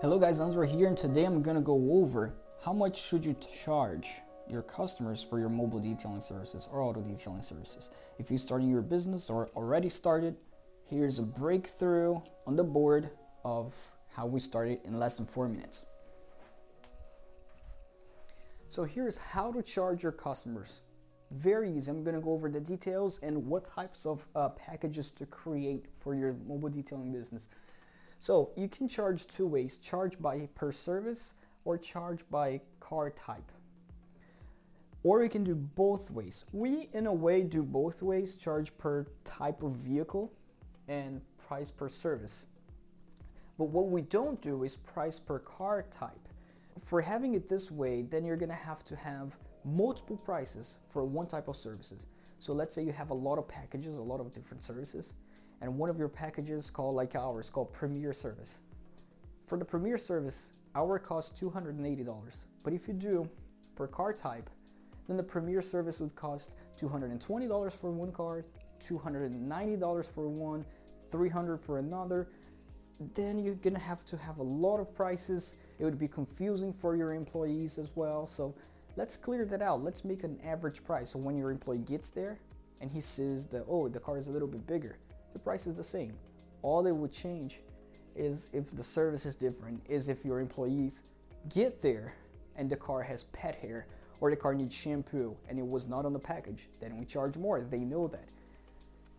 Hello guys, Andre here and today I'm gonna go over how much should you charge your customers for your mobile detailing services or auto detailing services. If you're starting your business or already started, here's a breakthrough on the board of how we started in less than four minutes. So here's how to charge your customers. Very easy. I'm gonna go over the details and what types of uh, packages to create for your mobile detailing business. So you can charge two ways, charge by per service or charge by car type. Or you can do both ways. We, in a way, do both ways, charge per type of vehicle and price per service. But what we don't do is price per car type. For having it this way, then you're gonna have to have multiple prices for one type of services. So let's say you have a lot of packages, a lot of different services and one of your packages called like ours called Premier Service. For the Premier Service, our costs $280. But if you do per car type, then the Premier Service would cost $220 for one car, $290 for one, $300 for another. Then you're gonna have to have a lot of prices. It would be confusing for your employees as well. So let's clear that out. Let's make an average price. So when your employee gets there and he says that, oh, the car is a little bit bigger, the price is the same. All that would change is if the service is different, is if your employees get there and the car has pet hair or the car needs shampoo and it was not on the package, then we charge more. They know that.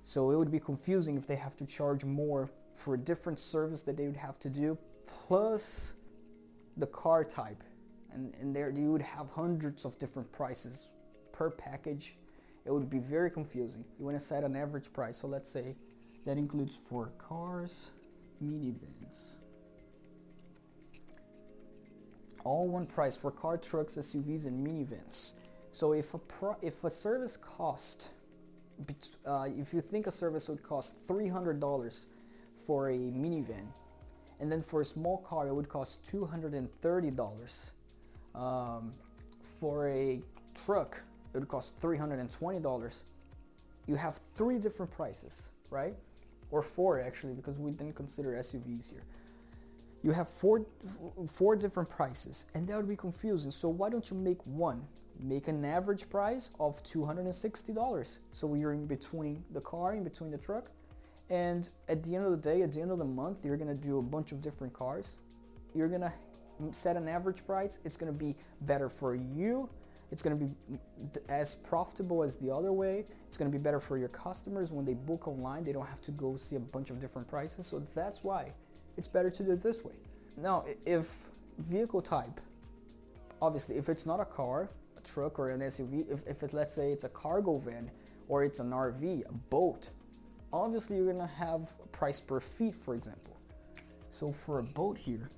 So it would be confusing if they have to charge more for a different service that they would have to do, plus the car type. And, and there you would have hundreds of different prices per package. It would be very confusing. You want to set an average price. So let's say that includes four cars, minivans. All one price for car, trucks, SUVs, and minivans. So if a if a service cost, uh, if you think a service would cost three hundred dollars for a minivan, and then for a small car it would cost two hundred and thirty dollars. Um, for a truck it would cost three hundred and twenty dollars. You have three different prices, right? Or four actually, because we didn't consider SUVs here. You have four, four different prices, and that would be confusing. So why don't you make one? Make an average price of $260. So you're in between the car, in between the truck, and at the end of the day, at the end of the month, you're gonna do a bunch of different cars. You're gonna set an average price. It's gonna be better for you it's going to be as profitable as the other way. It's going to be better for your customers when they book online. They don't have to go see a bunch of different prices. So that's why it's better to do it this way. Now, if vehicle type, obviously, if it's not a car, a truck, or an SUV, if, if it, let's say it's a cargo van or it's an RV, a boat, obviously you're going to have price per feet, for example. So for a boat here,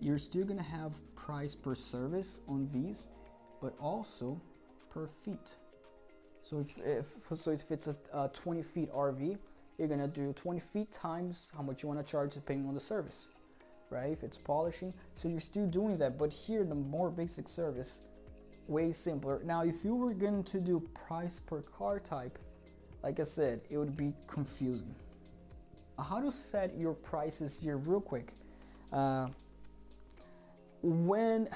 you're still to have price per service on these but also per feet. So if, if so if it's a, a 20 feet RV, you're gonna do 20 feet times how much you want to charge depending on the service, right? If it's polishing, so you're still doing that. But here, the more basic service, way simpler. Now, if you were going to do price per car type, like I said, it would be confusing. How to set your prices here, real quick. Uh, when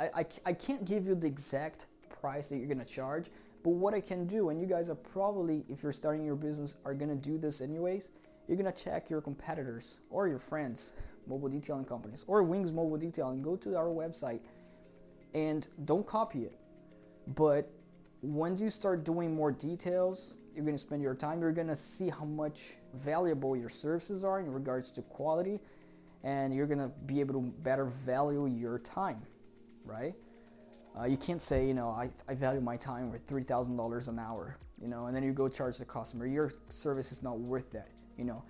I, I, I can't give you the exact price that you're gonna charge, but what I can do, and you guys are probably, if you're starting your business, are gonna do this anyways, you're gonna check your competitors or your friends, mobile detailing companies, or Wings Mobile Detailing. Go to our website and don't copy it. But once you start doing more details, you're gonna spend your time, you're gonna see how much valuable your services are in regards to quality, and you're gonna be able to better value your time right? Uh, you can't say, you know, I, I value my time with $3,000 an hour, you know, and then you go charge the customer. Your service is not worth that, you know.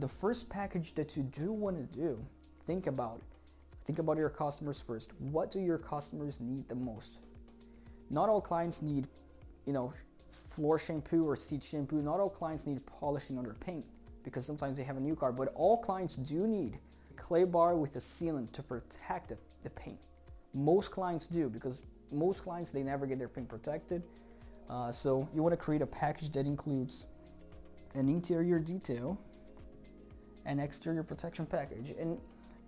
The first package that you do want to do, think about. Think about your customers first. What do your customers need the most? Not all clients need, you know, floor shampoo or seat shampoo. Not all clients need polishing under paint because sometimes they have a new car, but all clients do need clay bar with a sealant to protect the paint. Most clients do because most clients they never get their paint protected. Uh, so you want to create a package that includes an interior detail and exterior protection package. And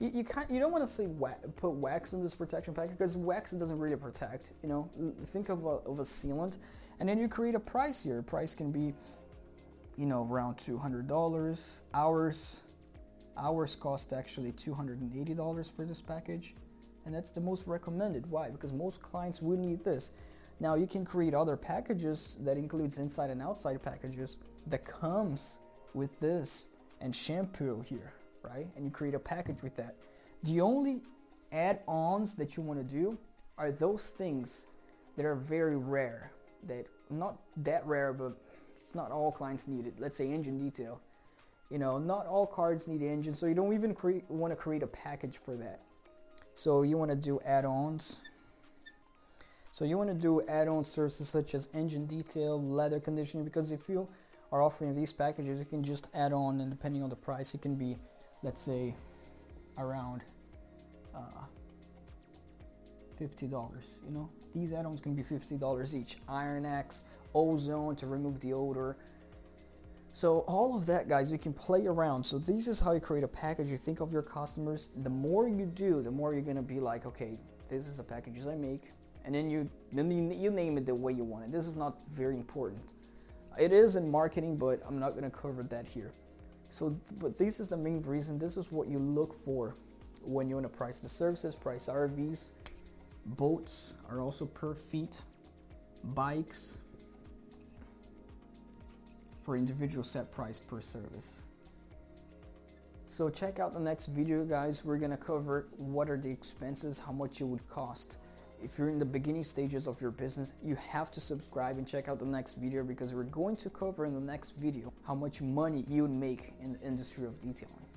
you, you can't you don't want to say wa- put wax on this protection package because wax doesn't really protect you know think of a, of a sealant and then you create a price here price can be you know around $200 hours hours cost actually $280 for this package and that's the most recommended why because most clients will need this now you can create other packages that includes inside and outside packages that comes with this and shampoo here right? And you create a package with that. The only add-ons that you want to do are those things that are very rare, that not that rare, but it's not all clients need it. Let's say engine detail. You know, not all cards need engine, so you don't even create, want to create a package for that. So you want to do add-ons. So you want to do add-on services such as engine detail, leather conditioning, because if you are offering these packages, you can just add on, and depending on the price, it can be let's say around uh, $50 you know these add-ons can be $50 each iron X ozone to remove the odor so all of that guys you can play around so this is how you create a package you think of your customers the more you do the more you're gonna be like okay this is the packages I make and then you then you name it the way you want it this is not very important it is in marketing but I'm not gonna cover that here so, but this is the main reason. This is what you look for when you want to price the services, price RVs. Boats are also per feet. Bikes for individual set price per service. So check out the next video guys. We're gonna cover what are the expenses, how much it would cost if you're in the beginning stages of your business, you have to subscribe and check out the next video because we're going to cover in the next video how much money you'd make in the industry of detailing.